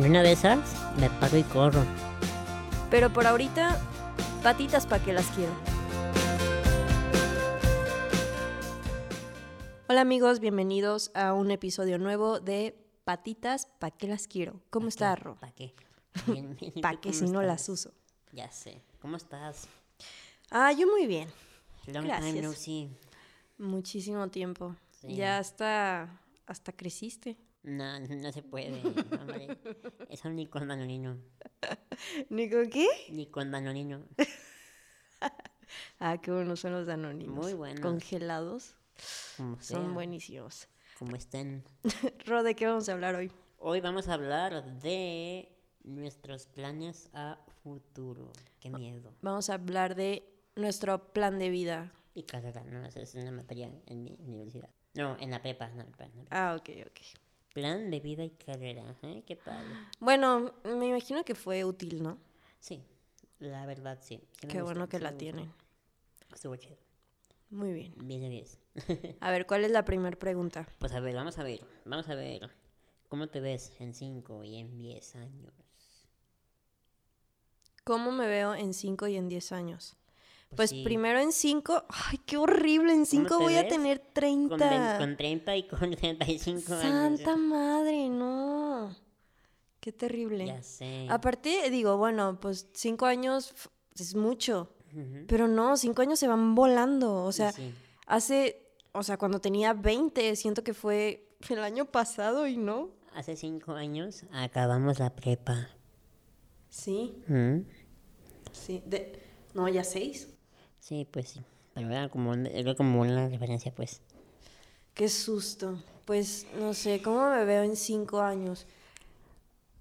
Una de esas me paro y corro. Pero por ahorita, patitas para que las quiero. Hola amigos, bienvenidos a un episodio nuevo de Patitas pa' que las quiero. ¿Cómo estás, Ro? ¿Para qué? Bien, bien, ¿y tú Pa' que cómo si no las uso. Ya sé. ¿Cómo estás? Ah, yo muy bien. Long time Gracias. no see. Muchísimo tiempo. Sí. Ya hasta, hasta creciste. No, no se puede, hombre. Eso ni con Danonino. ¿Nico qué? Ni con Danonino. Ah, qué buenos son los danoninos. Muy buenos. Congelados. Como Son sea, buenísimos. Como estén. Ro, ¿de qué vamos a hablar hoy? Hoy vamos a hablar de nuestros planes a futuro. Qué miedo. Vamos a hablar de nuestro plan de vida. Y carrera, no, es una materia en mi universidad. No, en la prepa, no, en la prepa. Ah, ok, ok. Plan de vida y carrera, ¿eh? ¿Qué tal? Bueno, me imagino que fue útil, ¿no? Sí, la verdad sí. Qué bueno que sí la tienen. Estuvo chido. Muy bien. 10 de 10. A ver, ¿cuál es la primera pregunta? Pues a ver, vamos a ver, vamos a ver. ¿Cómo te ves en 5 y en 10 años? ¿Cómo me veo en 5 y en 10 años? Pues Pues sí. primero en 5, ay, qué horrible, en 5 te voy a ves? tener Con, 30. vein- con 30 y con 35 años. Santa madre, no. Qué terrible. Ya sé. Aparte, digo, bueno, pues 5 años es mucho, Ujú. pero no, 5 años se van volando. O sea, sí. hace, o sea, cuando tenía 20, siento que fue el año pasado y no. Hace 5 años acabamos la prepa. Sí, ¿Mm? sí. De... No, ya 6. Sí, pues sí. Pero era como, era como una referencia, pues. Qué susto. Pues no sé, ¿cómo me veo en cinco años?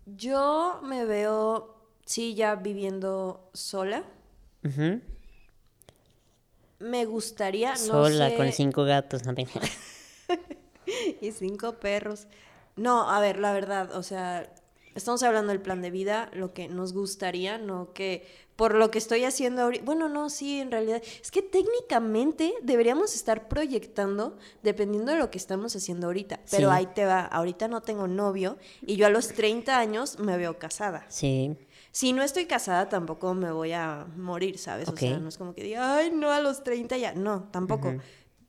Yo me veo, sí, ya viviendo sola. Me gustaría, no Sola, sé, con cinco gatos, no te- y cinco perros. No, a ver, la verdad, o sea, estamos hablando del plan de vida, lo que nos gustaría, no que por lo que estoy haciendo ahorita. Bueno, no, sí, en realidad. Es que técnicamente deberíamos estar proyectando dependiendo de lo que estamos haciendo ahorita. Pero Sí. ahí te va, ahorita no tengo novio y yo a los 30 años me veo casada. Sí, Si no estoy casada, tampoco me voy a morir, ¿sabes? O sea, no es como que diga, ay, no, a los 30 ya. No, tampoco.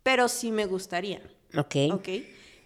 Pero sí me gustaría. ok. ¿Ok?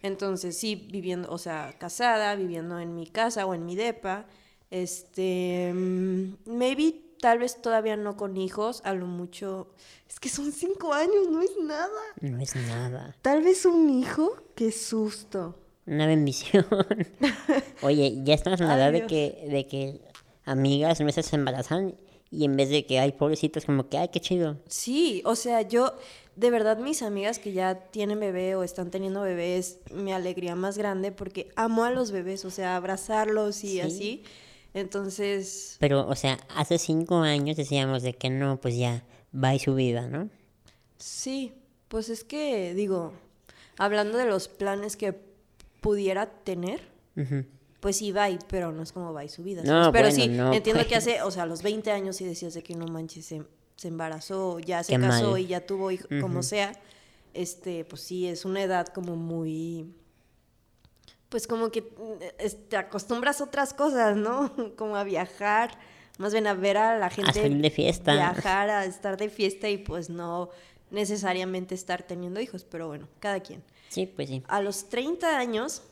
Entonces, sí, viviendo, o sea, casada, viviendo en mi casa o en mi depa, este, mm, maybe tal vez todavía no con hijos, a lo mucho, es que son cinco años, no es nada. No es nada. Tal vez un hijo, qué susto. Una bendición. Oye, ya estamos en la edad de que, de que amigas veces se embarazan y en vez de que hay pobrecitos, como que, ay, qué chido. Sí, o sea, yo, de verdad, mis amigas que ya tienen bebé o están teniendo bebés, mi alegría más grande porque amo a los bebés, o sea, abrazarlos y Sí. así. Entonces, Pero, o sea, hace cinco años decíamos de que no, pues ya, va y su vida, ¿no? Sí, pues es que digo, hablando de los planes que pudiera tener, pues sí, bye, pero no es como bye su vida. No, pero bueno, sí, no, entiendo que pues. hace, o sea, a los 20 años sí decías de que no manches, se, se embarazó, ya se Qué casó mal. y ya tuvo hijo, como sea. Este, pues sí, es una edad como muy pues como que es- te acostumbras a otras cosas, ¿no? Como a viajar, más bien a ver a la gente salir de fiesta. viajar, a estar de fiesta y pues no necesariamente estar teniendo hijos, pero bueno, cada quien. Sí, pues sí. A los 30 años,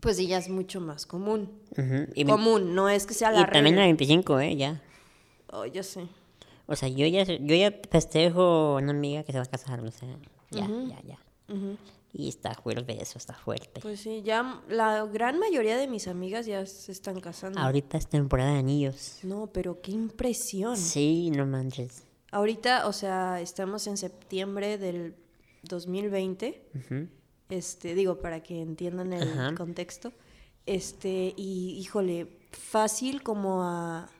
pues ya es mucho más común. Y, común, no es que sea la y también a regla. 25, ¿eh? Ya. Oh, yo sé. O sea, yo ya, yo ya festejo una amiga que se va a casar, o sea, ya, ya, ya. Y está fuerte eso, está fuerte. Pues sí, ya la gran mayoría de mis amigas ya se están casando. Ahorita es temporada de anillos. No, pero qué impresión. Sí, no manches. Ahorita, o sea, estamos en septiembre del 2020. Ujú. Este, digo, para que entiendan el Ajá. contexto. Este, y híjole, fácil como a.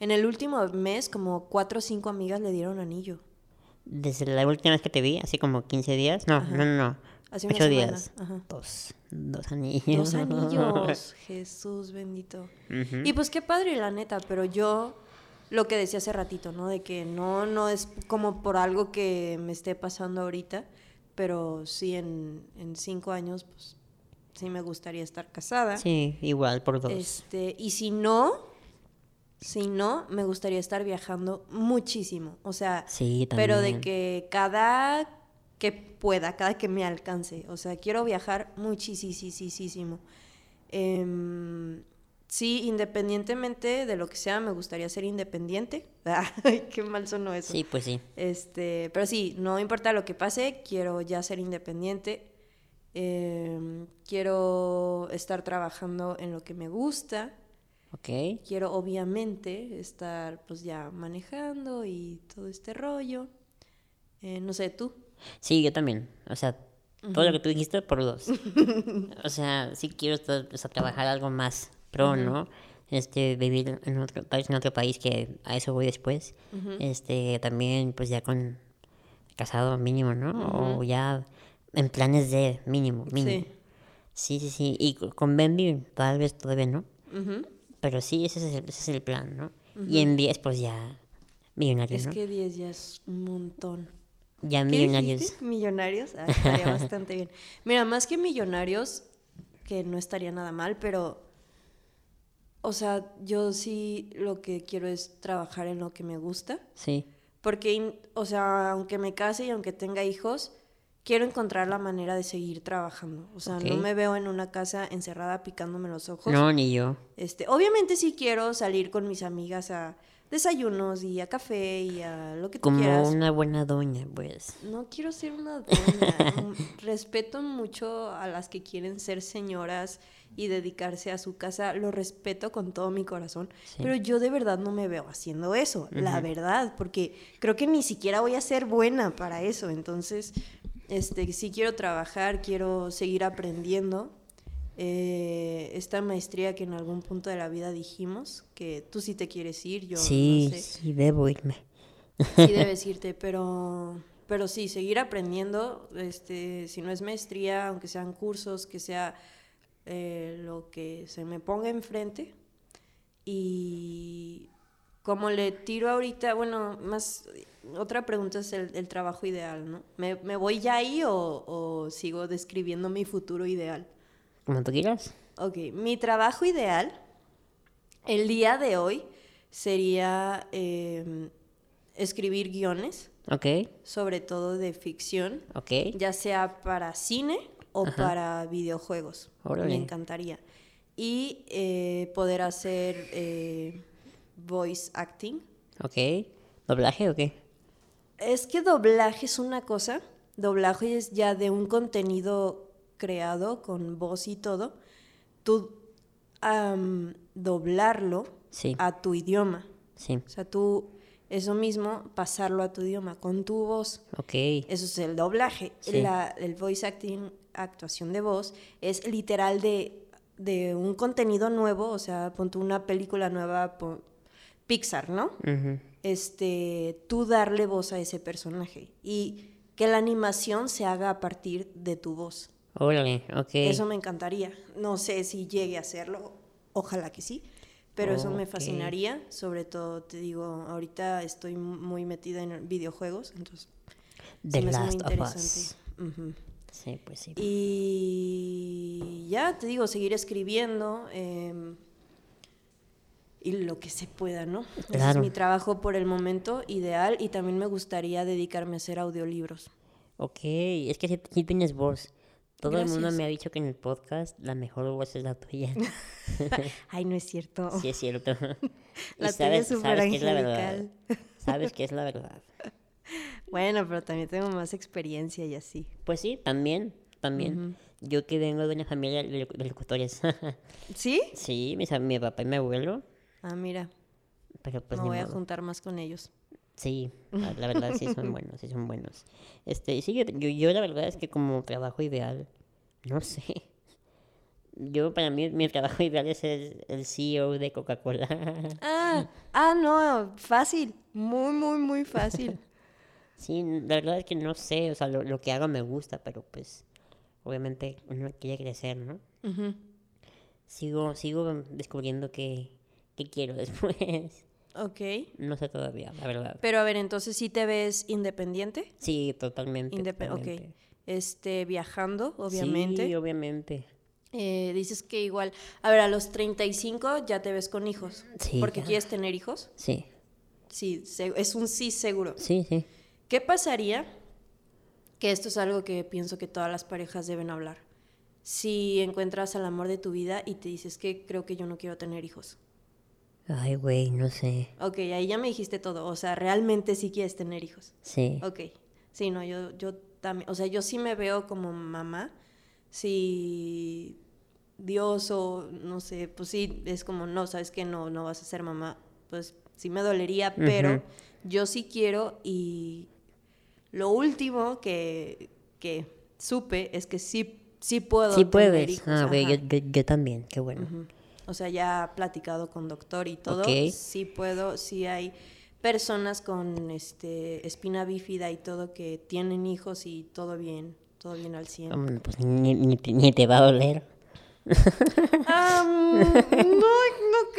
En el último mes, como cuatro o cinco amigas le dieron anillo. Desde la última vez que te vi, así como 15 días. No, no, no, no. Hace una 8 semana, días. ajá. Dos. Dos anillos. Dos anillos. Jesús bendito. Y pues qué padre, la neta, pero yo lo que decía hace ratito, ¿no? De que no, no es como por algo que me esté pasando ahorita, pero sí en, en cinco años, pues sí me gustaría estar casada. Sí, igual por dos. Este, y si no, si no, me gustaría estar viajando muchísimo. O sea, Sí, pero de que cada que pueda, cada que me alcance. O sea, quiero viajar muchísimo. Em, sí, independientemente de lo que sea, me gustaría ser independiente. Ay, qué mal sonó eso. Sí, pues sí. Este, pero sí, no importa lo que pase, quiero ya ser independiente. Em, quiero estar trabajando en lo que me gusta. Ok. Quiero obviamente estar pues ya manejando y todo este rollo. Eh, no sé, tú. Sí, yo también. O sea, todo lo que tú dijiste por dos. o sea, sí quiero estar- o sea, trabajar algo más pro, ¿no? Este, vivir en otro país, en otro país que a eso voy después. Este, también pues ya con casado mínimo, ¿no? O ya en planes de mínimo, mínimo. Sí. Sí, sí, sí. Y co- con Benby tal vez todavía no. Pero sí, ese es el, ese es el plan, ¿no? Y en 10 pues ya millonario, Es ¿no? que 10 ya es un montón. Ya ¿Qué millonarios. dijiste? Millonarios. Ah, estaría bastante bien. Mira, más que millonarios, que no estaría nada mal, pero. O sea, yo sí lo que quiero es trabajar en lo que me gusta. Sí. Porque, o sea, aunque me case y aunque tenga hijos, quiero encontrar la manera de seguir trabajando. O sea, no me veo en una casa encerrada picándome los ojos. No, ni yo. Este, obviamente sí quiero salir con mis amigas a desayunos y a café y a lo que tú Como quieras. una buena doña, pues. No quiero ser una doña. Mm, respeto mucho a las que quieren ser señoras y dedicarse a su casa. Lo respeto con todo mi corazón. Pero yo de verdad no me veo haciendo eso. La verdad. Porque creo que ni siquiera voy a ser buena para eso. Entonces, este, sí quiero trabajar, quiero seguir aprendiendo. Eh, esta maestría que en algún punto de la vida dijimos que tú sí te quieres ir, yo sí, no sé sí, debo irme. sí debes irte, pero, pero sí, seguir aprendiendo, este, si no es maestría, aunque sean cursos, que sea eh, lo que se me ponga enfrente. Y como le tiro ahorita, bueno, más, otra pregunta es el, el trabajo ideal, ¿no? ¿Me, me voy ya ahí o, o sigo describiendo mi futuro ideal? Como tú quieras. Ok, mi trabajo ideal el día de hoy sería em, escribir guiones, Ok, sobre todo de ficción, ok. ya sea para cine o para videojuegos. Órale. Me encantaría. Y eh, poder hacer eh, voice acting. Ok. ¿Doblaje o qué? Es que doblaje es una cosa, doblaje es ya de un contenido creado con voz y todo, tú am, doblarlo Sí. a tu idioma. Sí. O sea, tú, eso mismo, pasarlo a tu idioma con tu voz. Ok. Eso es el doblaje. Sí. La- el voice acting, actuación de voz, es literal de, de un contenido nuevo, o sea, pon tú una película nueva, pon- Pixar, ¿no? Este, tú darle voz a ese personaje y que la animación se haga a partir de tu voz. Órale, ok. Eso me encantaría. No sé si llegue a hacerlo, ojalá que sí, pero eso me fascinaría. Sobre todo, te digo, ahorita estoy muy metida en videojuegos, entonces The me muy Last of. Sí, pues sí. Y ya, te digo, seguir escribiendo em, y lo que se pueda, ¿no? Ese es mi trabajo por el momento ideal y también me gustaría dedicarme a hacer audiolibros. Ok, es que sí, tienes voz. Todo el mundo me ha dicho que en el podcast la mejor voz es la tuya. Ay, no es cierto. sí, es cierto. Y La tuya es súper que es la verdad. Sabes que es la verdad. Bueno, pero también tengo más experiencia y así. Pues sí, también, también. Yo que vengo de una familia de locu- de locutores. ¿Sí? sí, mis, mi papá y mi abuelo. Ah, mira, Pero pues me voy a juntar más con ellos. Sí, la la verdad sí son buenos, sí son buenos. Este, y sí, yo, yo, yo la verdad es que como trabajo ideal, no sé. Yo para mí mi trabajo ideal es el, el CEO de Coca-Cola. Ah, ah, no, fácil. Muy, muy, muy fácil. Sí, la verdad es que no sé, o sea, lo, lo que hago me gusta, pero pues obviamente uno quiere crecer, ¿no? Sigo, sigo descubriendo qué, qué quiero después. Ok. No sé todavía, la verdad. Pero a ver, entonces sí te ves independiente. Sí, totalmente. Indepe- ok. totalmente. Este, viajando, obviamente. Sí, obviamente. Eh, dices que igual, a ver, a los 35 ya te ves con hijos. Sí, Porque ya. quieres tener hijos. Sí, Sí, es un sí seguro. sí, sí. ¿Qué pasaría? Que esto es algo que pienso que todas las parejas deben hablar. Si encuentras al amor de tu vida y te dices que creo que yo no quiero tener hijos. Ay, güey, no sé. Ok, ahí ya me dijiste todo. O sea, realmente sí quieres tener hijos. Sí. Ok. Sí, no, yo, yo también. O sea, yo sí me veo como mamá. Si Dios o no sé, pues sí, es como, no, sabes que no, no vas a ser mamá. Pues sí me dolería, pero yo sí quiero y lo último que, que supe es que sí, sí puedo Sí tener puedes. hijos, Ah, güey, yo, yo, yo también, qué bueno. Ujú. O sea, ya platicado con doctor y todo. Ok. Sí puedo, sí hay personas con este espina bífida y todo que tienen hijos y todo bien, todo bien al 100. Hombre, Pues ni, ni, te- ni te va a doler. No, no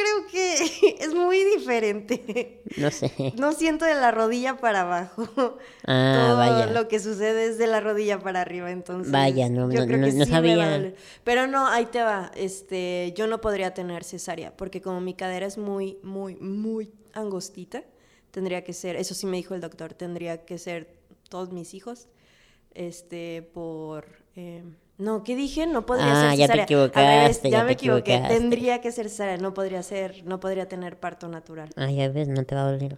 creo que es muy diferente. No sé. No siento de la rodilla para abajo. Ah, Todo vaya. lo que sucede es de la rodilla para arriba, entonces. Vaya, no- yo no- creo no- que no sí sabía. Pero no, ahí te va. Este, yo no podría tener cesárea, porque como mi cadera es muy, muy, muy angostita, tendría que ser, eso sí me dijo el doctor, tendría que ser todos mis hijos, este, por. eh, no, ¿qué dije? No podría Ah, ser ya te cesárea. Equivocaste, revés, ya te me equivoqué. equivocaste. Tendría que ser cesárea, no podría ser, no podría tener parto natural. Ah, ya ves, no te va a doler.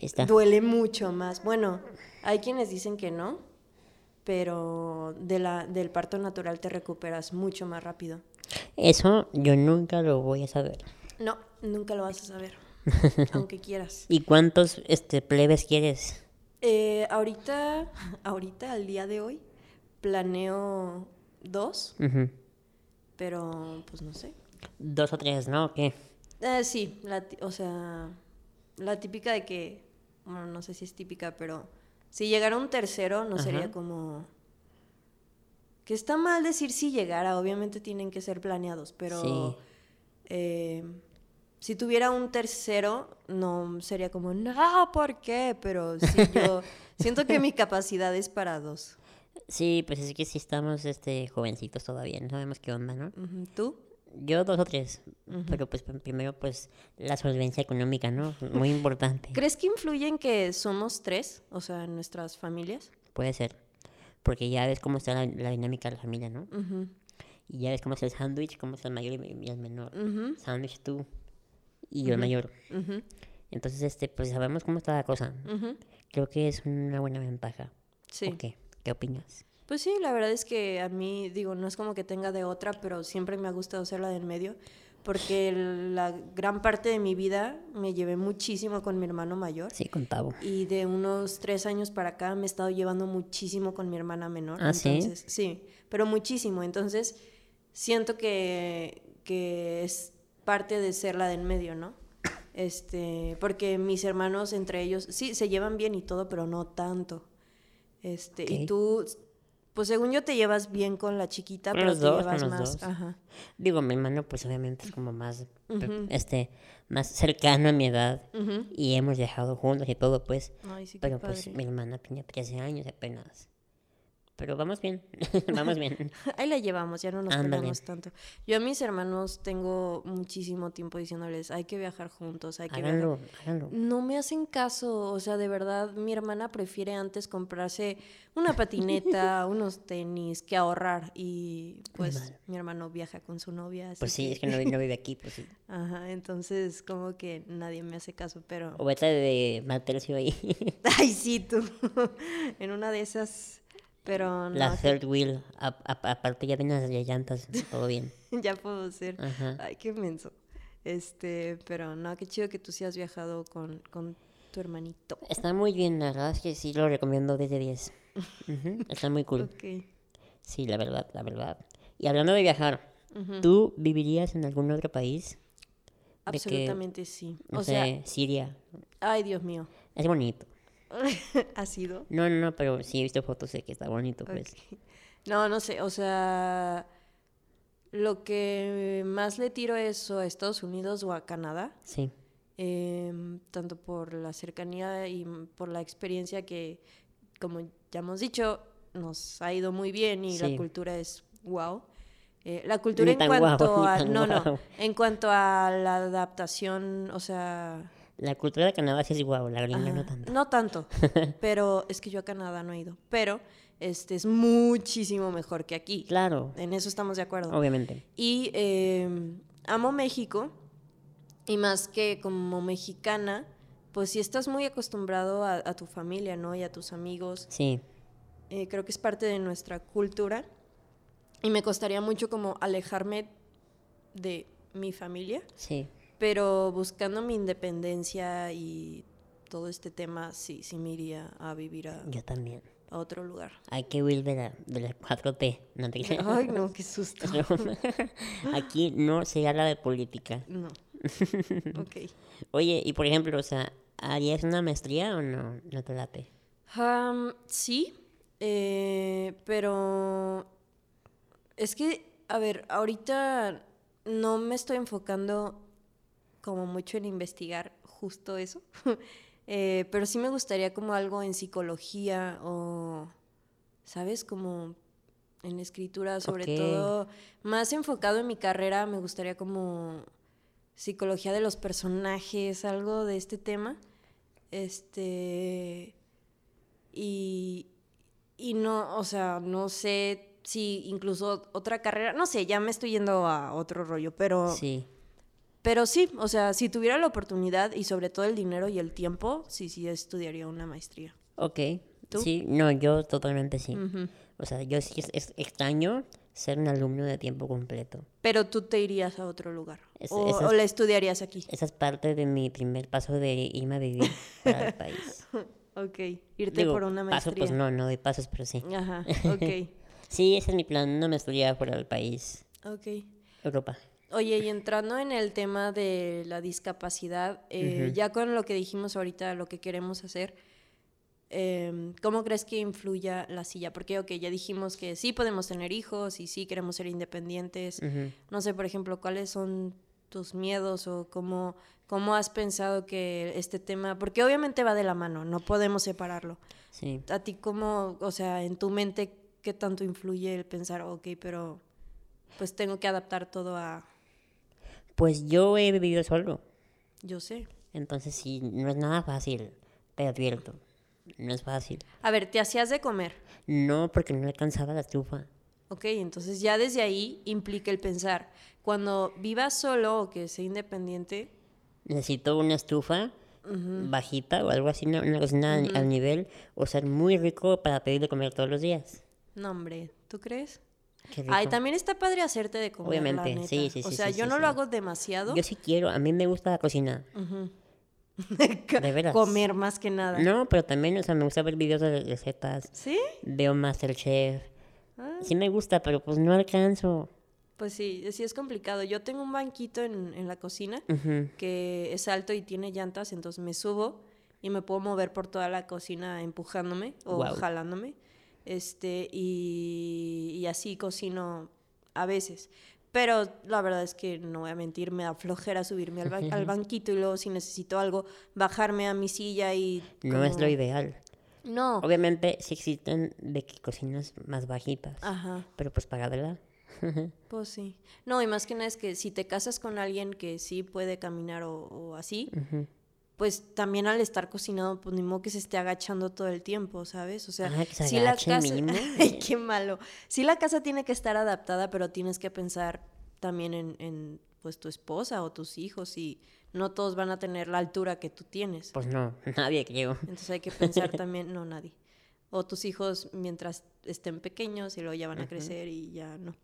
Ahí está. Duele mucho más. Bueno, hay quienes dicen que no, pero de la, del parto natural te recuperas mucho más rápido. Eso yo nunca lo voy a saber. No, nunca lo vas a saber, aunque quieras. ¿Y cuántos este plebes quieres? Eh, ahorita, ahorita, al día de hoy, planeo dos, pero pues no sé. Dos o tres, ¿no? ¿O qué? Eh, sí, la o sea, la típica de que, bueno, no sé si es típica, pero si llegara un tercero no sería como... Que está mal decir si llegara, obviamente tienen que ser planeados, pero Sí. eh, si tuviera un tercero no sería como, no, ¿por qué? Pero sí, yo siento que mi capacidad es para dos. Sí, pues es que sí estamos este jovencitos todavía, no sabemos qué onda, ¿no? ¿Tú? Yo dos o tres, pero pues pr- primero pues la solvencia económica, ¿no? Muy importante. ¿Crees que influye en que somos tres, o sea, en nuestras familias? Puede ser. Porque ya ves cómo está la, la dinámica de la familia, ¿no? Y ya ves cómo es el sándwich, cómo es el mayor y el menor. ujú, Sándwich tú y yo el mayor. Entonces, este, pues sabemos cómo está la cosa. Creo que es una buena ventaja. Sí. ¿O qué? ¿Qué opinas? Pues sí, la verdad es que a mí, digo, no es como que tenga de otra, pero siempre me ha gustado ser la del medio, porque la gran parte de mi vida me llevé muchísimo con mi hermano mayor. Sí, con Tavo. Y de unos tres años para acá me he estado llevando muchísimo con mi hermana menor. ¿Ah, sí? sí? pero muchísimo. Entonces, siento que, que es parte de ser la del medio, ¿no? Este, porque mis hermanos entre ellos, sí, se llevan bien y todo, pero no tanto. Este, y tú, pues según yo te llevas bien con la chiquita, Con pero los te dos, con llevas los más. dos. Ajá. Digo, mi hermano, pues obviamente es como más, este, más cercano a mi edad. Y hemos viajado juntos y todo, pues. Ay, sí, qué Pero pues padre. mi hermana tenía 13 años apenas. Pero vamos bien, vamos bien. Ahí la llevamos, ya no nos peleamos tanto. Yo a mis hermanos tengo muchísimo tiempo diciéndoles, hay que viajar juntos, hay que viajar. Háganlo, háganlo. No me hacen caso, o sea, de verdad, mi hermana prefiere antes comprarse una patineta, unos tenis, que ahorrar. Y pues mal. mi hermano viaja con su novia. Así Pues sí, es que no, no vive aquí, pues sí. Ajá, entonces como que nadie me hace caso, pero... O vete de mal tercio ahí. Ay, sí, tú. en una de esas, pero no, La third wheel, a- a- aparte ya vienen las llantas, todo bien. ya puedo ser. Ajá. Ay, qué menso. Este, pero no, qué chido que tú sí has viajado con, con tu hermanito. Está muy bien, la verdad es que sí lo recomiendo desde 10. Ujú, Está muy cool. Sí, la verdad, la verdad. Y hablando de viajar, ¿tú vivirías en algún otro país? De que, Absolutamente sí. No O sé, sea, Siria. ay, Dios mío. Es bonito. ¿Ha sido? No, no, no, pero sí he visto fotos de que está bonito, pues. No, no sé, o sea, lo que más le tiro es o a Estados Unidos o a Canadá, Sí, em, tanto por la cercanía y por la experiencia que, como ya hemos dicho, nos ha ido muy bien y Sí. la cultura es wow. Eh, la cultura en cuanto guau, a... No, no. En cuanto a la adaptación, o sea... La cultura de Canadá sí es guau, la gringa no tanto. No tanto, pero es que yo a Canadá no he ido. Pero este es muchísimo mejor que aquí. Claro, En eso estamos de acuerdo. obviamente. Y eh, amo México. Y más que como mexicana, pues si estás muy acostumbrado a, a tu familia, ¿no? Y a tus amigos. Sí, Eh, creo que es parte de nuestra cultura. Y me costaría mucho como alejarme de mi familia. sí. Pero buscando mi independencia y todo este tema, sí, sí me iría a vivir a, Yo también. a otro lugar. Hay que huir de la, de la 4T. No te. Ay, no, qué susto. Aquí no se habla de política. No. Ok. Oye, y por ejemplo, o sea, ¿harías una maestría o no? No te late. Am, sí, eh, pero es que, a ver, ahorita no me estoy enfocando como mucho en investigar justo eso, Eh, pero sí me gustaría como algo en psicología o, ¿sabes? Como en escritura, sobre todo, más enfocado en mi carrera, me gustaría como psicología de los personajes, algo de este tema. Este. Y. Y no, o sea, no sé si incluso otra carrera. No sé, ya me estoy yendo a otro rollo, pero. Sí. Pero sí, o sea, si tuviera la oportunidad y sobre todo el dinero y el tiempo, sí, sí estudiaría una maestría. Ok. ¿Tú? Sí, no, yo totalmente sí. Ujú. O sea, yo sí es, es extraño ser un alumno de tiempo completo. Pero tú te irías a otro lugar. Es- o, esa o la estudiarías aquí. Esa es parte de mi primer paso de irme a vivir para el país. Ok, irte Digo, por una paso, maestría. pues no, no de pasos, pero sí. Ajá, ok, Sí, ese es mi plan, no me estudiar fuera del país. ok. Europa. Oye, y entrando en el tema de la discapacidad, eh, ya con lo que dijimos ahorita, lo que queremos hacer, eh, ¿cómo crees que influya la silla? Porque, ok, ya dijimos que sí podemos tener hijos y sí queremos ser independientes. No sé, por ejemplo, ¿cuáles son tus miedos o cómo, cómo has pensado que este tema, porque obviamente va de la mano, no podemos separarlo. Sí. A ti, ¿cómo, o sea, en tu mente, qué tanto influye el pensar, ok, pero pues tengo que adaptar todo a, Pues yo he vivido solo. yo sé. Entonces sí, no es nada fácil. Te advierto. No es fácil. A ver, te hacías de comer, No, porque no alcanzaba la estufa. ok, entonces ya desde ahí implica el pensar, cuando vivas solo o que sea independiente, Necesito una estufa bajita o algo así, una, una cocina al- al nivel, o ser muy rico para pedir de comer todos los días. no hombre, ¿tú crees? Ay, también está padre hacerte de comer, la Obviamente, neta. sí, sí, O sí, sea, sí, yo sí, no sí. lo hago demasiado. Yo sí quiero, a mí me gusta la cocina. de veras. Comer más que nada. No, pero también, o sea, me gusta ver videos de recetas. ¿Sí? Veo Masterchef. Ah. Sí me gusta, pero pues no alcanzo. Pues sí, sí es complicado. Yo tengo un banquito en, en la cocina que es alto y tiene llantas, entonces me subo y me puedo mover por toda la cocina empujándome o jalándome. Este, y, y así cocino a veces. Pero la verdad es que no voy a mentir, me da flojera subirme al, ba- al banquito y luego si necesito algo, bajarme a mi silla y... No es lo ideal. No. Obviamente sí existen de que cocinas más bajitas. Ajá. Pero pues pagadela. Pues sí. No, y más que nada es que si te casas con alguien que sí puede caminar o, o así, pues también al estar cocinado, pues ni modo que se esté agachando todo el tiempo, ¿sabes? O sea, Ah, que se sí la casa... Ay, qué malo. Sí la casa tiene que estar adaptada, pero tienes que pensar también en, en, pues tu esposa o tus hijos y no todos van a tener la altura que tú tienes. Pues no, nadie creo. Entonces hay que pensar también, no nadie. O tus hijos mientras estén pequeños y luego ya van a crecer y ya no.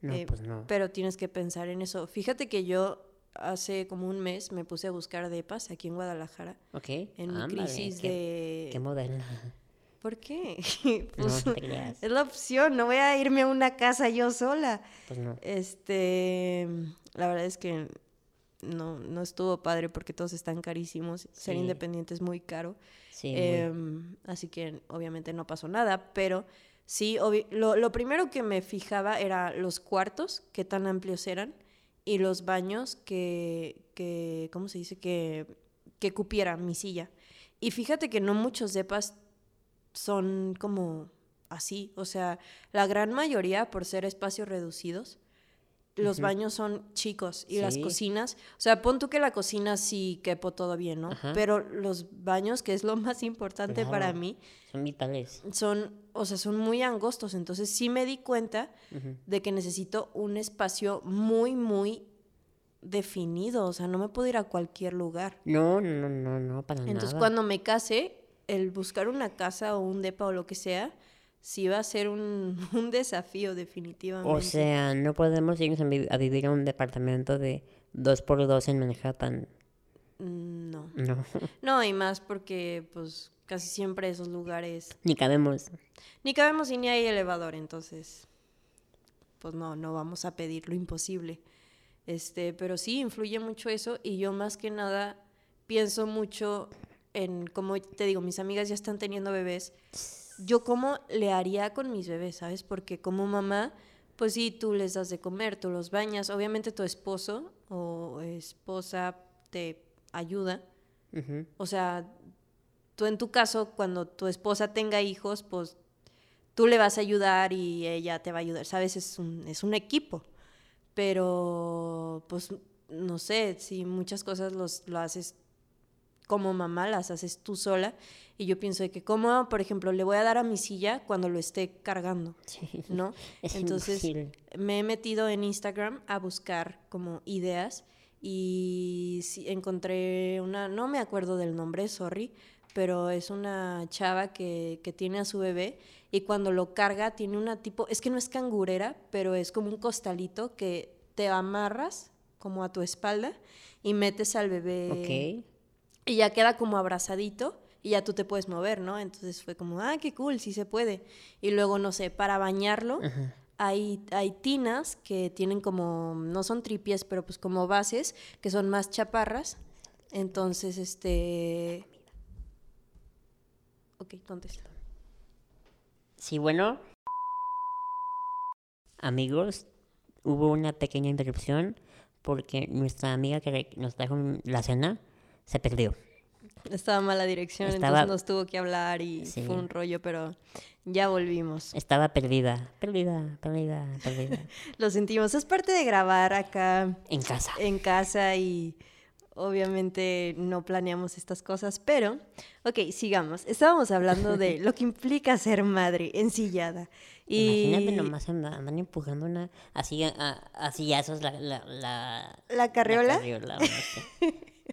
No, Eh, pues no. Pero tienes que pensar en eso. Fíjate que yo hace como un mes me puse a buscar depas aquí en Guadalajara. Ok. En mi ándale, crisis qué- de... Qué moderna. ¿Por qué? No, Pues, no te creas. es la opción, no voy a irme a una casa yo sola. Pues no. Este, la verdad es que no, no estuvo padre porque todos están carísimos. Ser independiente es muy caro. Sí, muy- Em, así que obviamente no pasó nada, pero sí, lo, lo primero que me fijaba era los cuartos, qué tan amplios eran, y los baños que, que ¿cómo se dice? Que, que cupieran mi silla. Y fíjate que no muchos depas son como así, o sea, la gran mayoría, por ser espacios reducidos, los baños son chicos y las cocinas, o sea, pon tú que la cocina sí quepo todo bien, ¿no? Ajá. Pero los baños, que es lo más importante para mí, Son vitales. son, o sea, son muy angostos. Entonces sí me di cuenta de que necesito un espacio muy, muy definido. O sea, no me puedo ir a cualquier lugar. No, no, no, no, para Entonces, nada. cuando me case, el buscar una casa o un depa o lo que sea, sí va a ser un, un desafío definitivamente. O sea, no podemos irnos a, vi- a vivir a un departamento de dos por dos en Manhattan. Mm, No. No, No, y más porque, pues, casi siempre esos lugares... ni cabemos. Ni cabemos y ni hay elevador, entonces... Pues no, no vamos a pedir lo imposible. Este, pero sí, influye mucho eso y yo más que nada pienso mucho en, como te digo, mis amigas ya están teniendo bebés. Yo cómo le haría con mis bebés, ¿sabes? Porque como mamá, pues sí, tú les das de comer, tú los bañas. Obviamente tu esposo o esposa te ayuda. O sea, tú en tu caso, cuando tu esposa tenga hijos, pues tú le vas a ayudar y ella te va a ayudar, ¿sabes? Es un, es un equipo. Pero, pues, no sé, si muchas cosas los, lo haces como mamá, las haces tú sola. Y yo pienso de que, ¿cómo, por ejemplo, le voy a dar a mi silla cuando lo esté cargando? Sí. ¿No? Es Entonces, imposible. me he metido en Instagram a buscar como ideas y sí, encontré una, no me acuerdo del nombre, sorry, pero es una chava que, que tiene a su bebé y cuando lo carga tiene una tipo, es que no es cangurera, pero es como un costalito que te amarras como a tu espalda y metes al bebé Ok. y ya queda como abrazadito y ya tú te puedes mover, ¿no? Entonces fue como, ah, qué cool, sí se puede. Y luego, no sé, para bañarlo, Ajá. hay, hay tinas que tienen como, no son tripies, pero pues como bases, que son más chaparras. Entonces, este... Ok, contesta. Sí, bueno. Amigos, hubo una pequeña interrupción porque nuestra amiga que nos trajo la cena se perdió. Estaba mala dirección, Estaba- entonces nos tuvo que hablar y Sí. fue un rollo, pero ya volvimos. Estaba perdida, perdida, perdida, perdida. Lo sentimos, es parte de grabar acá en casa. en casa y obviamente no planeamos estas cosas, pero, ok, sigamos. Estábamos hablando de lo que implica ser madre ensillada. Y Imagínate nomás andan, andan empujando una así a, ya eso es la la la, la carriola carriola, no sé.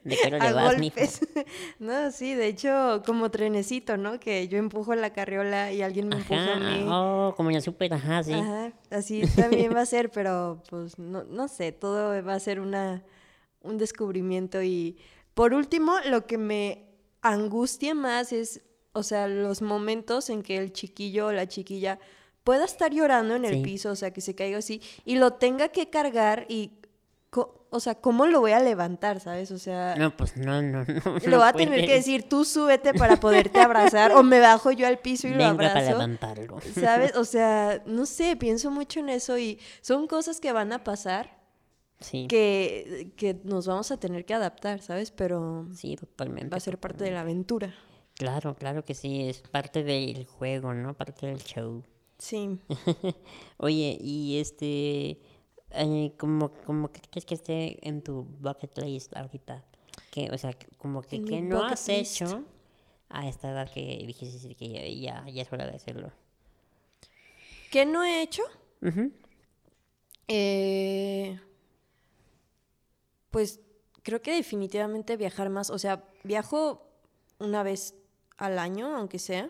¿De qué lo a llevas, mijo? golpes. no, sí, de hecho, como trenecito, ¿no? Que yo empujo la carriola y alguien me empuja a Ajá, mí. oh, como el súper, ajá, sí. Ajá, así también va a ser, pero pues no, no sé, todo va a ser una, un descubrimiento y por último, lo que me angustia más es, o sea, los momentos en que el chiquillo o la chiquilla pueda estar llorando en el Sí. piso, o sea, que se caiga así y lo tenga que cargar y, o sea, ¿cómo lo voy a levantar, sabes? O sea... No, pues no, no, no. No voy a tener que decir, tú súbete para poderte abrazar, o me bajo yo al piso y lo Venga para abrazo. levantarlo. ¿Sabes? O sea, no sé, pienso mucho en eso y son cosas que van a pasar Sí, que, que nos vamos a tener que adaptar, ¿sabes? Pero sí, totalmente. va a ser parte de la aventura. Claro, claro que sí, es parte del juego, ¿no? Parte del show. Sí. Oye, y este, eh, como, como que crees que esté en tu bucket list ahorita? Que, o sea, como que, que no has list. hecho a esta edad que dijiste que ya, ya, ya es hora de hacerlo. ¿Qué no he hecho? Eh, pues creo que definitivamente viajar más. O sea, viajo una vez al año, aunque sea.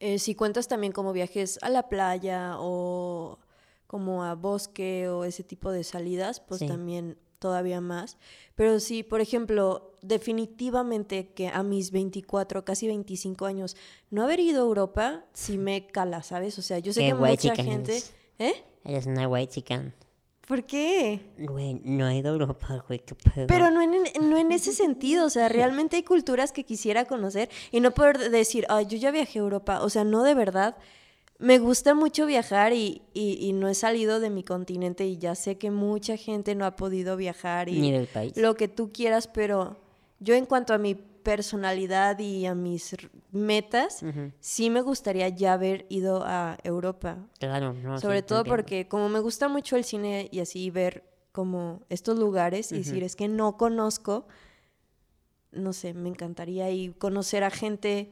Eh, si cuentas también como viajes a la playa o como a bosque o ese tipo de salidas, pues Sí. también todavía más. Pero sí, por ejemplo, definitivamente que a mis 24, casi 25 años, no haber ido a Europa sí me cala, ¿sabes? O sea, yo sé Qué que mucha gente... eres. ¿Eh? Eres una white chican. ¿Por qué? Güey, no he ido a Europa, güey, qué pedo. Pero no en, no en ese sentido, o sea, realmente hay culturas que quisiera conocer y no poder decir, ay, yo ya viajé a Europa, o sea, no de verdad. Me gusta mucho viajar y, y, y no he salido de mi continente y ya sé que mucha gente no ha podido viajar y Ni del país. lo que tú quieras, pero yo en cuanto a mi personalidad y a mis metas, sí me gustaría ya haber ido a Europa. Claro, no. Sobre todo porque como me gusta mucho el cine y así ver como estos lugares y decir, es que no conozco, no sé, me encantaría y conocer a gente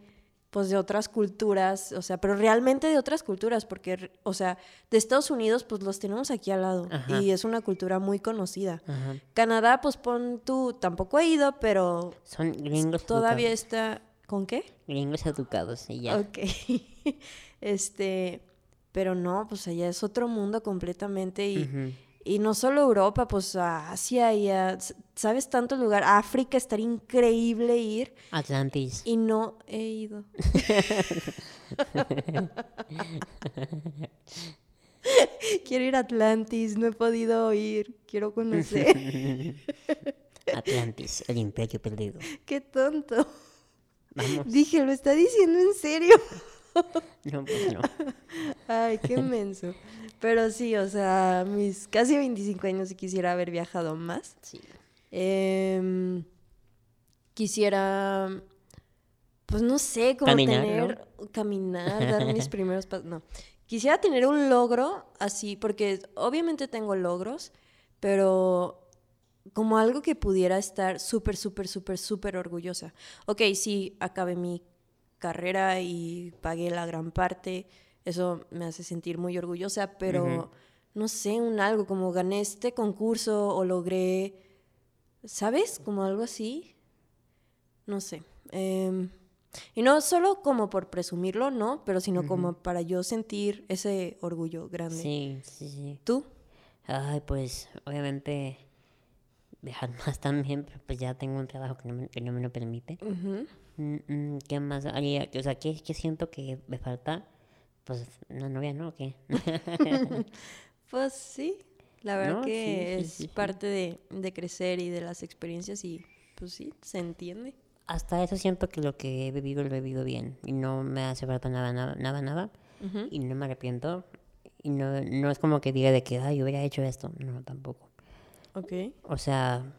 pues de otras culturas, o sea, pero realmente de otras culturas, porque, o sea, de Estados Unidos pues los tenemos aquí al lado Ajá. y es una cultura muy conocida. Ajá. Canadá, pues pon tú, tampoco he ido, pero Son gringos todavía educados. está, ¿con qué? Gringos educados y ya. Ok. este, pero no, pues allá es otro mundo completamente y. y no solo Europa, pues a Asia y a, ¿sabes? Tanto lugar. África estaría increíble ir Atlantis. y no he ido. Quiero ir a Atlantis, no he podido ir, quiero conocer. Atlantis, el imperio perdido. Qué tonto. Vamos. Dije, lo está diciendo en serio. No, pues no. Ay, qué menso. Pero sí, o sea, mis casi 25 años y quisiera haber viajado más. Sí. Em, quisiera, pues no sé, como Caminar, tener, caminar, dar mis primeros pasos. No, quisiera tener un logro así, porque obviamente tengo logros, pero como algo que pudiera estar súper, súper, súper, súper orgullosa. Ok, sí, acabé mi carrera y pagué la gran parte, eso me hace sentir muy orgullosa, pero Ujú. no sé, un algo como gané este concurso o logré, ¿sabes? Como algo así. No sé. em, y no solo como por presumirlo, ¿no? Pero sino como para yo sentir ese orgullo grande. Sí, sí, sí. ¿Tú? Ay, pues obviamente viajar más también, pero pues ya tengo un trabajo que no me, que no me lo permite. Mm, mm, ¿Qué más haría? O sea, ¿qué, qué siento que me falta? Pues una novia, ¿no? ¿O qué? Pues sí, la verdad No, que sí, es sí, sí. parte de, de crecer y de las experiencias y pues sí, se entiende. Hasta eso siento que lo que he vivido lo he vivido bien y no me hace falta nada, nada, nada, nada y no me arrepiento y no, no es como que diga de que, ay, hubiera hecho esto, no, tampoco. Ok, O sea,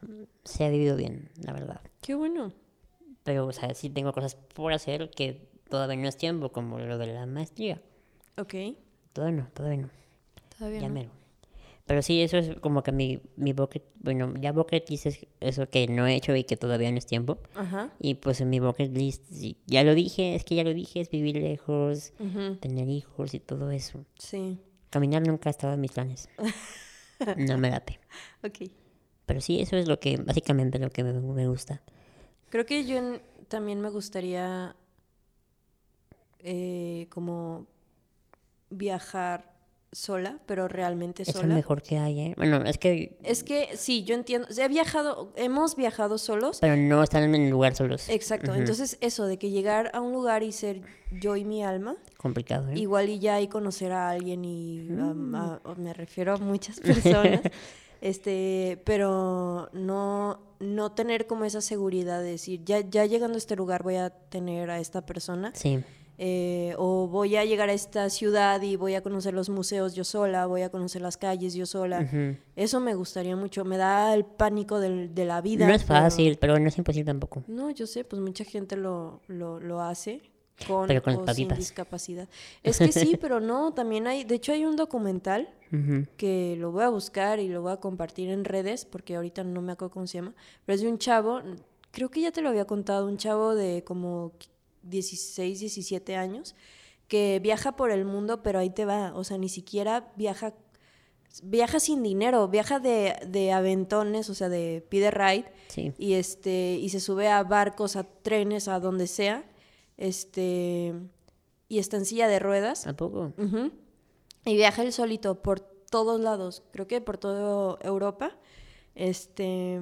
se ha vivido bien, la verdad. qué bueno. Pero, o sea, sí tengo cosas por hacer que todavía no es tiempo, como lo de la maestría. Ok, Todavía no, todavía no. todavía Ya no. mero. Pero sí, eso es como que mi, mi bucket, bueno, ya bucket list es eso que no he hecho y que todavía no es tiempo. Ajá. Y pues en mi bucket list, sí, ya lo dije, es que ya lo dije, es vivir lejos, ujú, tener hijos y todo eso. Sí, Caminar nunca ha estado en mis planes. No me late. ok. Pero sí, eso es lo que, básicamente lo que me, me gusta. Creo que yo también me gustaría eh, como viajar sola, pero realmente Es lo sola. mejor que hay, ¿eh? Bueno, es que, Es que sí, yo entiendo. He viajado, hemos viajado solos. pero no están en el lugar solos. Exacto. Entonces, eso de que llegar a un lugar y ser yo y mi alma, Complicado, ¿eh? igual y ya y conocer a alguien y Mm. a- me refiero a muchas personas, este, pero no, no tener como esa seguridad de decir, ya, ya llegando a este lugar voy a tener a esta persona. Sí. eh, o voy a llegar a esta ciudad y voy a conocer los museos yo sola, voy a conocer las calles yo sola. Eso me gustaría mucho. Me da el pánico del- de la vida. No es pero- fácil, pero no es imposible tampoco. No, yo sé, pues mucha gente lo, lo, lo hace con, Pero con o sin discapacidad. Es que sí, pero no, también hay, de hecho hay un documental que lo voy a buscar y lo voy a compartir en redes, porque ahorita no me acuerdo cómo se llama, pero es de un chavo, creo que ya te lo había contado, un chavo de como 16, 17 años, que viaja por el mundo, pero ahí te va, o sea, ni siquiera viaja, viaja sin dinero, viaja de, de aventones, o sea, de pide ride, Sí. y este y se sube a barcos, a trenes, a donde sea, este y está en silla de ruedas. ¿A poco? Y viaja él solito por todos lados, creo que por toda Europa. Este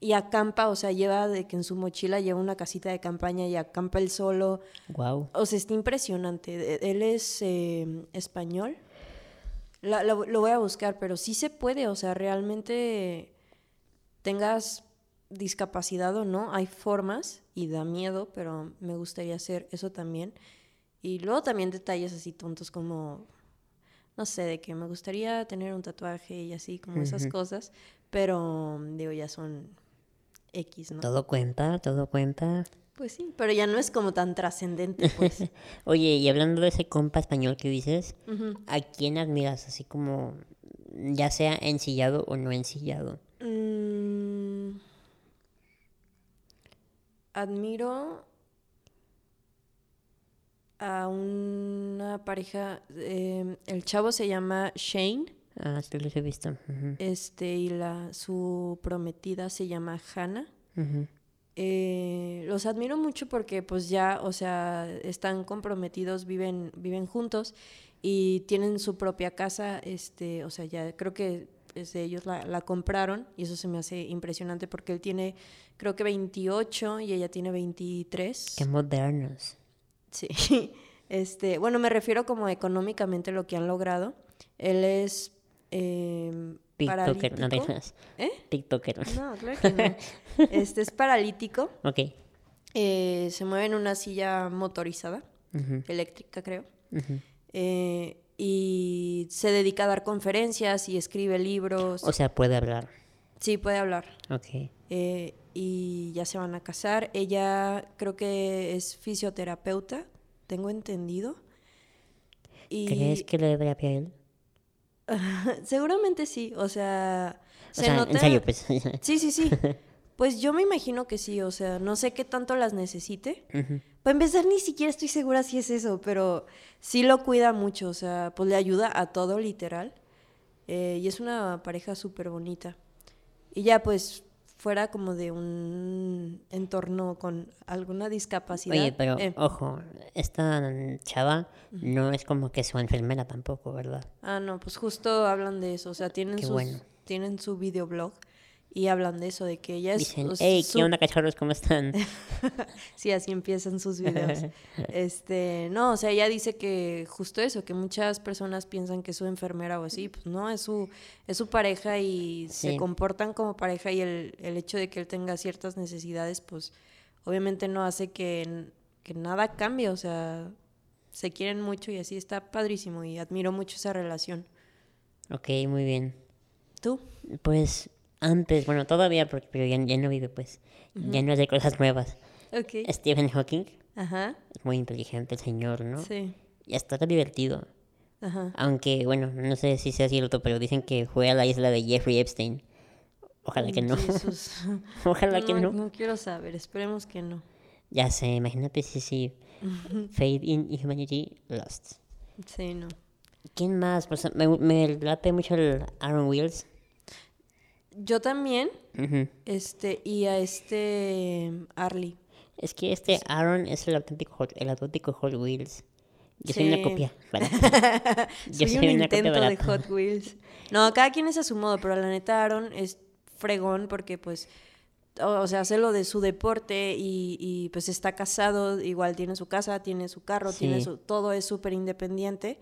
y acampa, o sea, lleva de que en su mochila lleva una casita de campaña y acampa él solo. Wow. O sea, está impresionante. E- Él es eh, español. La- lo voy a buscar, pero sí se puede, o sea, realmente tengas discapacidad o no, hay formas y da miedo, pero me gustaría hacer eso también. Y luego también detalles así tontos como, no sé, de que me gustaría tener un tatuaje y así, como esas cosas, pero digo, ya son X, ¿no? Todo cuenta, todo cuenta. Pues sí, pero ya no es como tan trascendente, pues. Oye, y hablando de ese compa español que dices, ¿a quién admiras? Así como, ya sea ensillado o no ensillado. Admiro a una pareja, eh, el chavo se llama Shane, Ah, sí los he visto. Este, y la, su prometida se llama Hannah. Eh, los admiro mucho porque pues ya, o sea, están comprometidos, viven, viven juntos y tienen su propia casa, este, o sea, ya creo que este, ellos la, la compraron y eso se me hace impresionante porque él tiene, creo que 28 y ella tiene 23. Qué modernos. Sí, este, bueno, me refiero como económicamente lo que han logrado. Él es eh, TikToker, no te. ¿Eh? TikToker. No, claro que no. Este es paralítico. Ok. eh, se mueve en una silla motorizada, eléctrica creo. ujú. eh, y se dedica a dar conferencias y escribe libros. O sea, puede hablar. sí, puede hablar. Ok. Eh, y ya se van a casar. Ella creo que es fisioterapeuta, tengo entendido. Y ¿Crees que le debería a él? seguramente sí, o sea, O se sea, nota... en serio, pues. Sí, sí, sí. Pues yo me imagino que sí, o sea, no sé qué tanto las necesite. Ujú. Para empezar, ni siquiera estoy segura si es eso, pero sí lo cuida mucho, o sea, pues le ayuda a todo, literal. Eh, y es una pareja súper bonita. Y ya, pues, fuera como de un entorno con alguna discapacidad. Oye, pero eh, ojo, esta chava no es como que su enfermera tampoco, ¿verdad? Ah, no, pues justo hablan de eso, o sea, tienen, Qué sus, bueno. tienen su videoblog y hablan de eso, de que ella es... Dicen, hey, su- ¿qué onda, cachorros? ¿Cómo están? Sí, así empiezan sus videos. Este, no, o sea, ella dice que justo eso, que muchas personas piensan que es su enfermera o así, pues no, es su, es su pareja y se comportan como pareja y el, el hecho de que él tenga ciertas necesidades, pues obviamente no hace que, que nada cambie, o sea, se quieren mucho y así está padrísimo y admiro mucho esa relación. ok, muy bien. ¿Tú? Pues antes, bueno, todavía, porque, pero ya, ya no vive, pues. Ya no hace cosas nuevas. Ok. Stephen Hawking Ajá, es muy inteligente el señor, ¿no? sí, Y hasta está divertido. ajá. Aunque, bueno, no sé si sea cierto, pero dicen que fue a la isla de Jeffrey Epstein. Ojalá que no. Jesús. Ojalá que no. No quiero saber, esperemos que no. Ya sé, imagínate si sí. Fade in Humanity Lost. Sí, no. ¿Quién más? Pues me, me late mucho el Aaron Wills. Yo también, este, y a este Arlie. Es que este Aaron es el auténtico Hot, el auténtico Hot Wheels. Yo soy una copia. barata. Yo soy, soy un una copia intento de. Hot Wheels. No, cada quien es a su modo, pero la neta Aaron es fregón porque pues, o, o sea, hace lo de su deporte y, y, pues está casado, igual tiene su casa, tiene su carro, tiene su, todo es súper independiente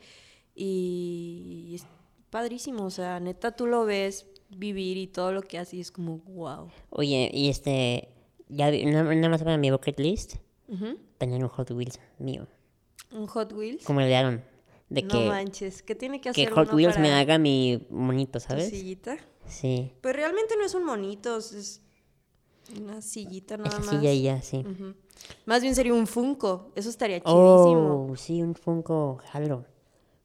y, es padrísimo, o sea, neta tú lo ves vivir y todo lo que hace y es como, wow. Oye, y este. Ya nada, más para mi bucket list. Ujú. Tener un Hot Wheels mío. Un Hot Wheels. Como de Aaron. De no que, manches, ¿qué tiene que que hacer Hot uno Wheels me para haga mi monito, tu ¿sabes? sillita? Sí. Pues realmente no es un monito, es una sillita nada Esa más. silla y ya, sí. Ujú. Más bien sería un Funko, eso estaría chidísimo. Oh, sí, un Funko Halo.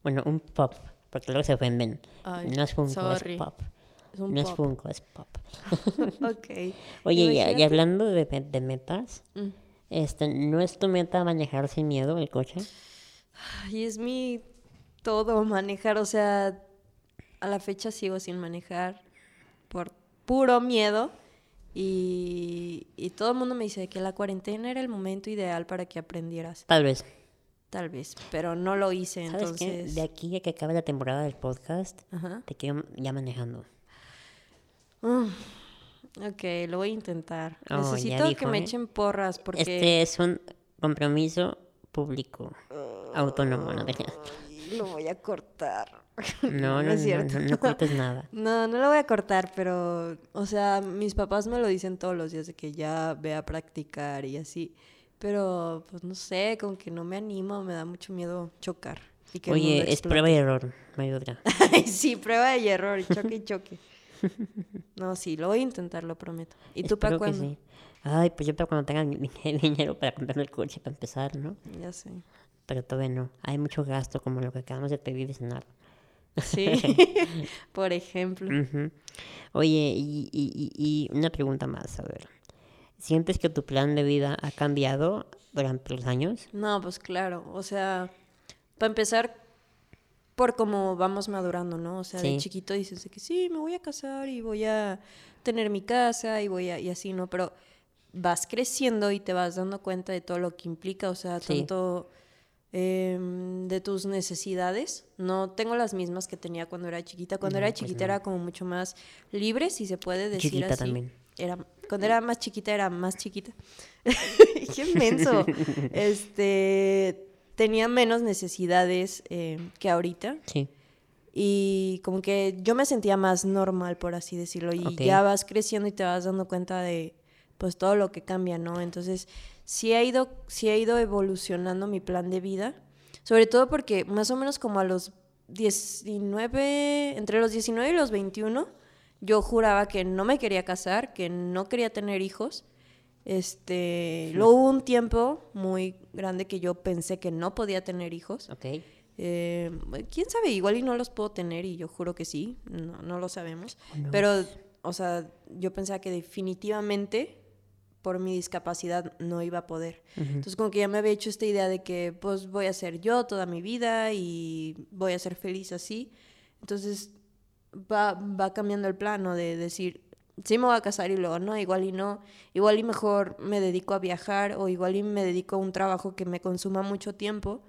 Bueno, un pop. Porque luego se ofenden. Ay, no es Funko, sorry. es pop. Es un no es. Funko, es pop. ok. Oye, y, hablando de, de metas, Mm. este, ¿no es tu meta manejar sin miedo el coche? Y es mi todo manejar, o sea, a la fecha sigo sin manejar por puro miedo. Y, y todo el mundo me dice que la cuarentena era el momento ideal para que aprendieras. Tal vez. Tal vez, pero no lo hice, ¿Sabes qué? entonces. De aquí a que acabe la temporada del podcast, Ajá. te quiero ya manejando. Mm, Ok, lo voy a intentar. Oh, Necesito que dijo, me ¿eh? echen porras porque... Este es un compromiso público, autónomo, ¿no? Lo voy a cortar. No, no, no, es cierto. no, no cortes nada. No, no lo voy a cortar, pero, o sea, mis papás me lo dicen todos los días de que ya ve a practicar y así. Pero, pues no sé, como que no me animo, me da mucho miedo chocar. Y que Oye, es prueba y error, no hay otra. Sí, prueba y error, choque y choque. No, sí, lo voy a intentar, lo prometo. ¿Y tú para cuándo? sí. Ay, pues yo para cuando tenga dinero para comprarme el coche para empezar, ¿no? Ya sé. Pero todavía no. Hay mucho gasto como lo que acabamos de pedir de cenar. Sí, por ejemplo. Oye, y- y una pregunta más, a ver. ¿Sientes que tu plan de vida ha cambiado durante los años? No, pues claro, o sea, para empezar, por cómo vamos madurando, ¿no? O sea, de chiquito dices de que sí, me voy a casar y voy a tener mi casa y voy a, y así, ¿no? Pero vas creciendo y te vas dando cuenta de todo lo que implica, o sea, Sí. tanto em, de tus necesidades. No tengo las mismas que tenía cuando era chiquita. Cuando No, era pues chiquita no. era como mucho más libre, si se puede decir Chiquita así. también. Era, cuando era más chiquita era más chiquita. ¡Qué inmenso! Este, tenía menos necesidades eh, que ahorita. Sí. Y como que yo me sentía más normal, por así decirlo. Y ya vas creciendo y te vas dando cuenta de pues todo lo que cambia, ¿no? Entonces, sí ha ido, sí ha ido evolucionando mi plan de vida. Sobre todo porque más o menos como a los 19, entre los 19 y los 21, yo juraba que no me quería casar, que no quería tener hijos. Este, luego hubo un tiempo muy grande que yo pensé que no podía tener hijos. Ok. Eh, quién sabe, igual y no los puedo tener y yo juro que sí, no, no lo sabemos. No. Pero, o sea, yo pensaba que definitivamente por mi discapacidad no iba a poder. Entonces como que ya me había hecho esta idea de que pues voy a ser yo toda mi vida y voy a ser feliz así. Entonces va, va cambiando el plano de decir, sí me voy a casar y luego no, igual y no, igual y mejor me dedico a viajar o igual y me dedico a un trabajo que me consuma mucho tiempo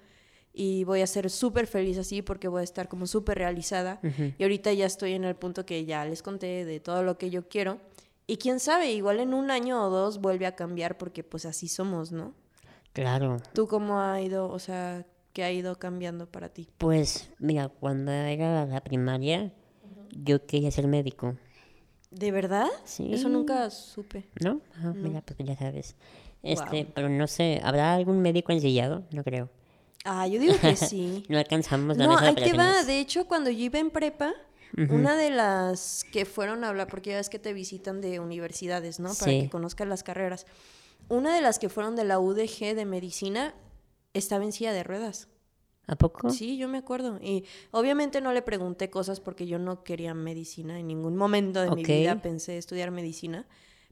y voy a ser súper feliz así porque voy a estar como súper realizada. Y ahorita ya estoy en el punto que ya les conté de todo lo que yo quiero. Y quién sabe, igual en un año o dos vuelve a cambiar porque pues así somos, ¿no? Claro. ¿Tú cómo ha ido, o sea, qué ha ido cambiando para ti? Pues, mira, cuando era la primaria, yo quería ser médico, ¿De verdad? Sí. Eso nunca supe. ¿no? Ah, mira, pues ya sabes. Este, pero no sé, ¿habrá algún médico ensillado? No creo. Ah, yo digo que sí. No alcanzamos la No, ahí te va. De hecho, cuando yo iba en prepa, una de las que fueron a hablar, porque ya ves que te visitan de universidades, ¿no? Para Sí. que conozcan las carreras. Una de las que fueron de la UDG de medicina estaba en silla de ruedas. ¿A poco? Sí, yo me acuerdo. Y obviamente no le pregunté cosas porque yo no quería medicina. En ningún momento de mi vida pensé estudiar medicina.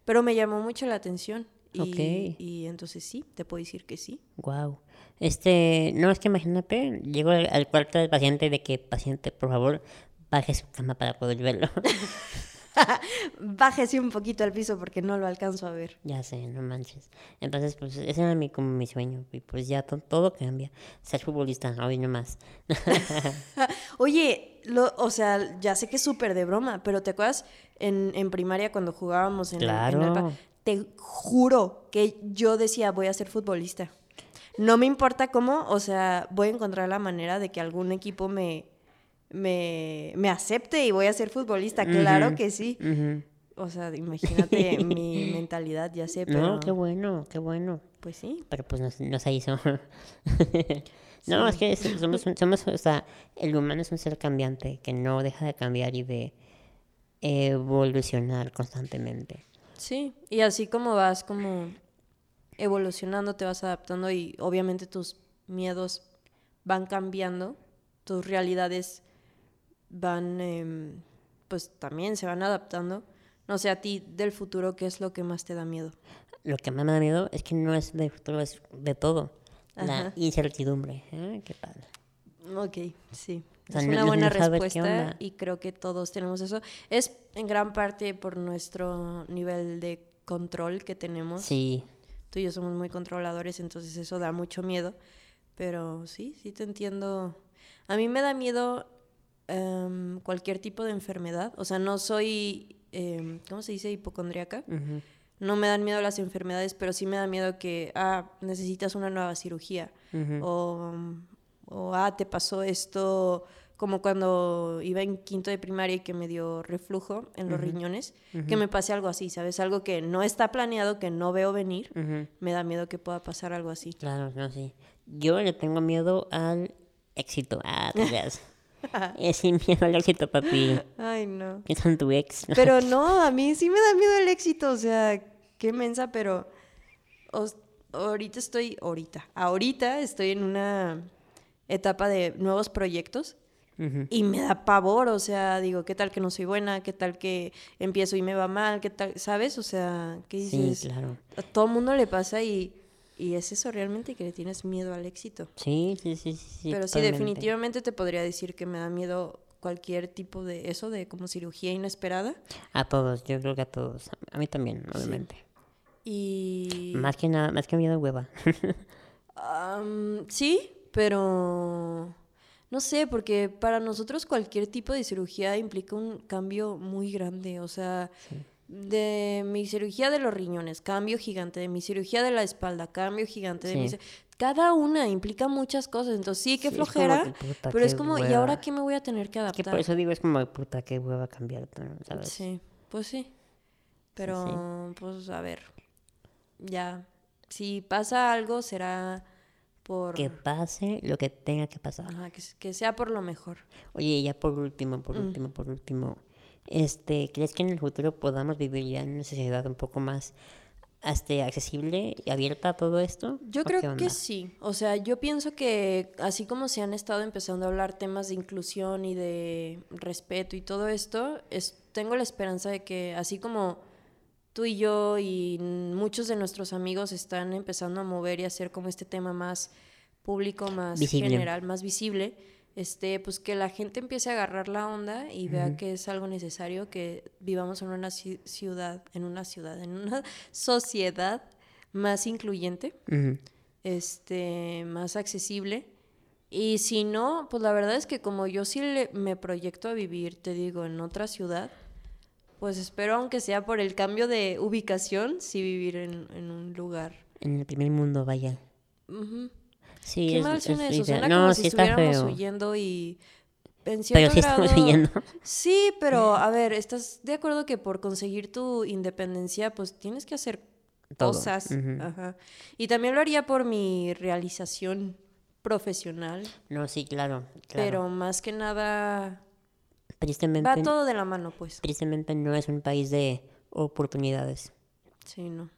Pero me llamó mucho la atención. Y entonces sí, te puedo decir que sí. Wow. Este, no, es que imagínate, llego al, al cuarto del paciente de que, paciente, por favor, baje su cama para poder verlo. Bájese un poquito al piso porque no lo alcanzo a ver. ya sé, no manches. Entonces, pues, ese era mi, como mi sueño. Y pues ya to- todo cambia. Ser futbolista, hoy no más. Oye, lo, o sea, ya sé que es súper de broma, pero ¿te acuerdas en, en primaria cuando jugábamos en, el- en el Claro. Te juro que yo decía, voy a ser futbolista. No me importa cómo, o sea, voy a encontrar la manera de que algún equipo me, me, me acepte y voy a ser futbolista. Claro que sí. O sea, imagínate mi mentalidad, ya sé, pero No, qué bueno, qué bueno. pues sí. Pero pues no, se- no se hizo. no, es que somos, somos, o sea, el humano es un ser cambiante que no deja de cambiar y de evolucionar constantemente. Sí, y así como vas como evolucionando, te vas adaptando y obviamente tus miedos van cambiando, tus realidades van, em, pues también se van adaptando. No sé, a ti del futuro, ¿qué es lo que más te da miedo? Lo que más me da miedo es que no es de futuro, es de todo. La incertidumbre. ¿eh? ¿Qué tal? Ok, sí. O sea, es una no- buena no respuesta y creo que todos tenemos eso. Es en gran parte por nuestro nivel de control que tenemos. Sí, tú y yo somos muy controladores, entonces eso da mucho miedo. Pero sí, sí te entiendo. A mí me da miedo em, cualquier tipo de enfermedad. O sea, no soy, em, ¿cómo se dice? Hipocondríaca. ujú, No me dan miedo las enfermedades, pero sí me da miedo que, ah, necesitas una nueva cirugía. O, o, ah, te pasó esto, como cuando iba en quinto de primaria y que me dio reflujo en los riñones, que me pase algo así, ¿sabes? Algo que no está planeado, que no veo venir. Me da miedo que pueda pasar algo así. Claro, no, sí. Yo le tengo miedo al éxito. Ah, te creas. Es sin miedo al éxito, papi. Ay, no. Es con tu ex. Pero no, a mí sí me da miedo el éxito, o sea, qué mensa, pero os- ahorita estoy, ahorita, ahorita estoy en una etapa de nuevos proyectos y me da pavor, o sea, digo, ¿qué tal que no soy buena? ¿Qué tal que empiezo y me va mal? ¿Qué tal? ¿Sabes? O sea, ¿qué Sí, dices? claro. A todo el mundo le pasa y, y es eso realmente que le tienes miedo al éxito. Sí, sí, sí, sí. Pero sí, totalmente. definitivamente te podría decir que me da miedo cualquier tipo de eso, de como cirugía inesperada. A todos, yo creo que a todos. A mí también, obviamente. Y... Más que nada, más que miedo hueva. Am, sí, pero no sé, porque para nosotros cualquier tipo de cirugía implica un cambio muy grande. O sea, de mi cirugía de los riñones, cambio gigante, de mi cirugía de la espalda, cambio gigante, de mi Sí. cada una implica muchas cosas. Entonces sí, qué Sí, es como flojera, que, puta, pero es como, ¿y ahora qué me voy a tener que que adaptar? por eso digo, es como, puta, qué hueva cambiar, ¿sabes? Sí, pues sí. Pero, pues a ver, ya, si pasa algo será por... Que pase lo que tenga que pasar. Ajá, que, que sea por lo mejor. Oye, ya por último, Mm. por último, por último, este, ¿crees que en el futuro podamos vivir ya en una sociedad un poco más este, accesible y abierta a todo esto? Yo ¿O qué creo que sí. O sea, yo pienso que así como se han estado empezando a hablar temas de inclusión y de respeto y todo esto, es, tengo la esperanza de que así como tú y yo y muchos de nuestros amigos están empezando a mover y hacer como este tema más público, más Visible. general, más visible, este, pues que la gente empiece a agarrar la onda y vea que es algo necesario que vivamos en una ci- ciudad, en una ciudad, en una sociedad más incluyente este, más accesible. Y si no, pues la verdad es que como yo sí le- me proyecto a vivir, te digo, en otra ciudad, pues espero, aunque sea por el cambio de ubicación, sí vivir en, en un lugar. En el primer mundo, vaya. Sí, Qué es, mal es suena eso, idea- suena No, como sí si estuviéramos feo. huyendo y en cierto Pero sí estamos huyendo. Sí, pero a ver, ¿estás de acuerdo que por conseguir tu independencia, pues tienes que hacer Todo, cosas? Ajá. Y también lo haría por mi realización profesional, No, sí, claro. claro. pero más que nada tristemente, va todo de la mano, pues. tristemente no es un país de oportunidades. Sí, no.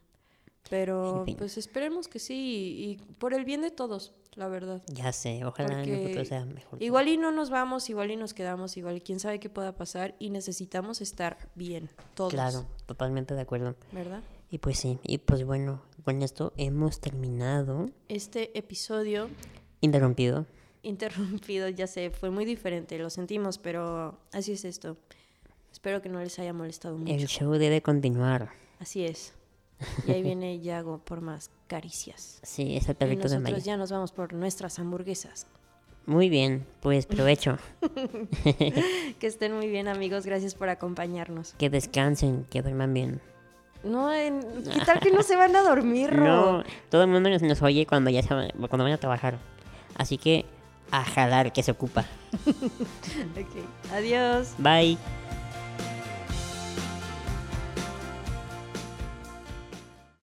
Pero En fin. pues esperemos que sí y, y por el bien de todos, la verdad. Ya sé, ojalá en el Porque futuro sea mejor. Igual y no nos vamos, igual y nos quedamos, igual y quién sabe qué pueda pasar y necesitamos estar bien, todos. Claro, totalmente de acuerdo. ¿Verdad? Y pues sí, y pues bueno, con esto hemos terminado. Este episodio Interrumpido. interrumpido, ya sé, fue muy diferente, lo sentimos, pero así es esto. Espero que no les haya molestado mucho. El show debe continuar. Así es. Y ahí viene Yago por más caricias. Sí, es el Y perrito de nosotros ya nos vamos por nuestras hamburguesas. Muy bien, pues provecho. Que estén muy bien, amigos. Gracias por acompañarnos. que descansen, que duerman bien. No, ¿qué tal que no se van a dormir, Ro? No, todo el mundo nos, nos oye cuando ya se va- cuando vayan a trabajar. Así que a jalar que se ocupa. Ok. Adiós. Bye.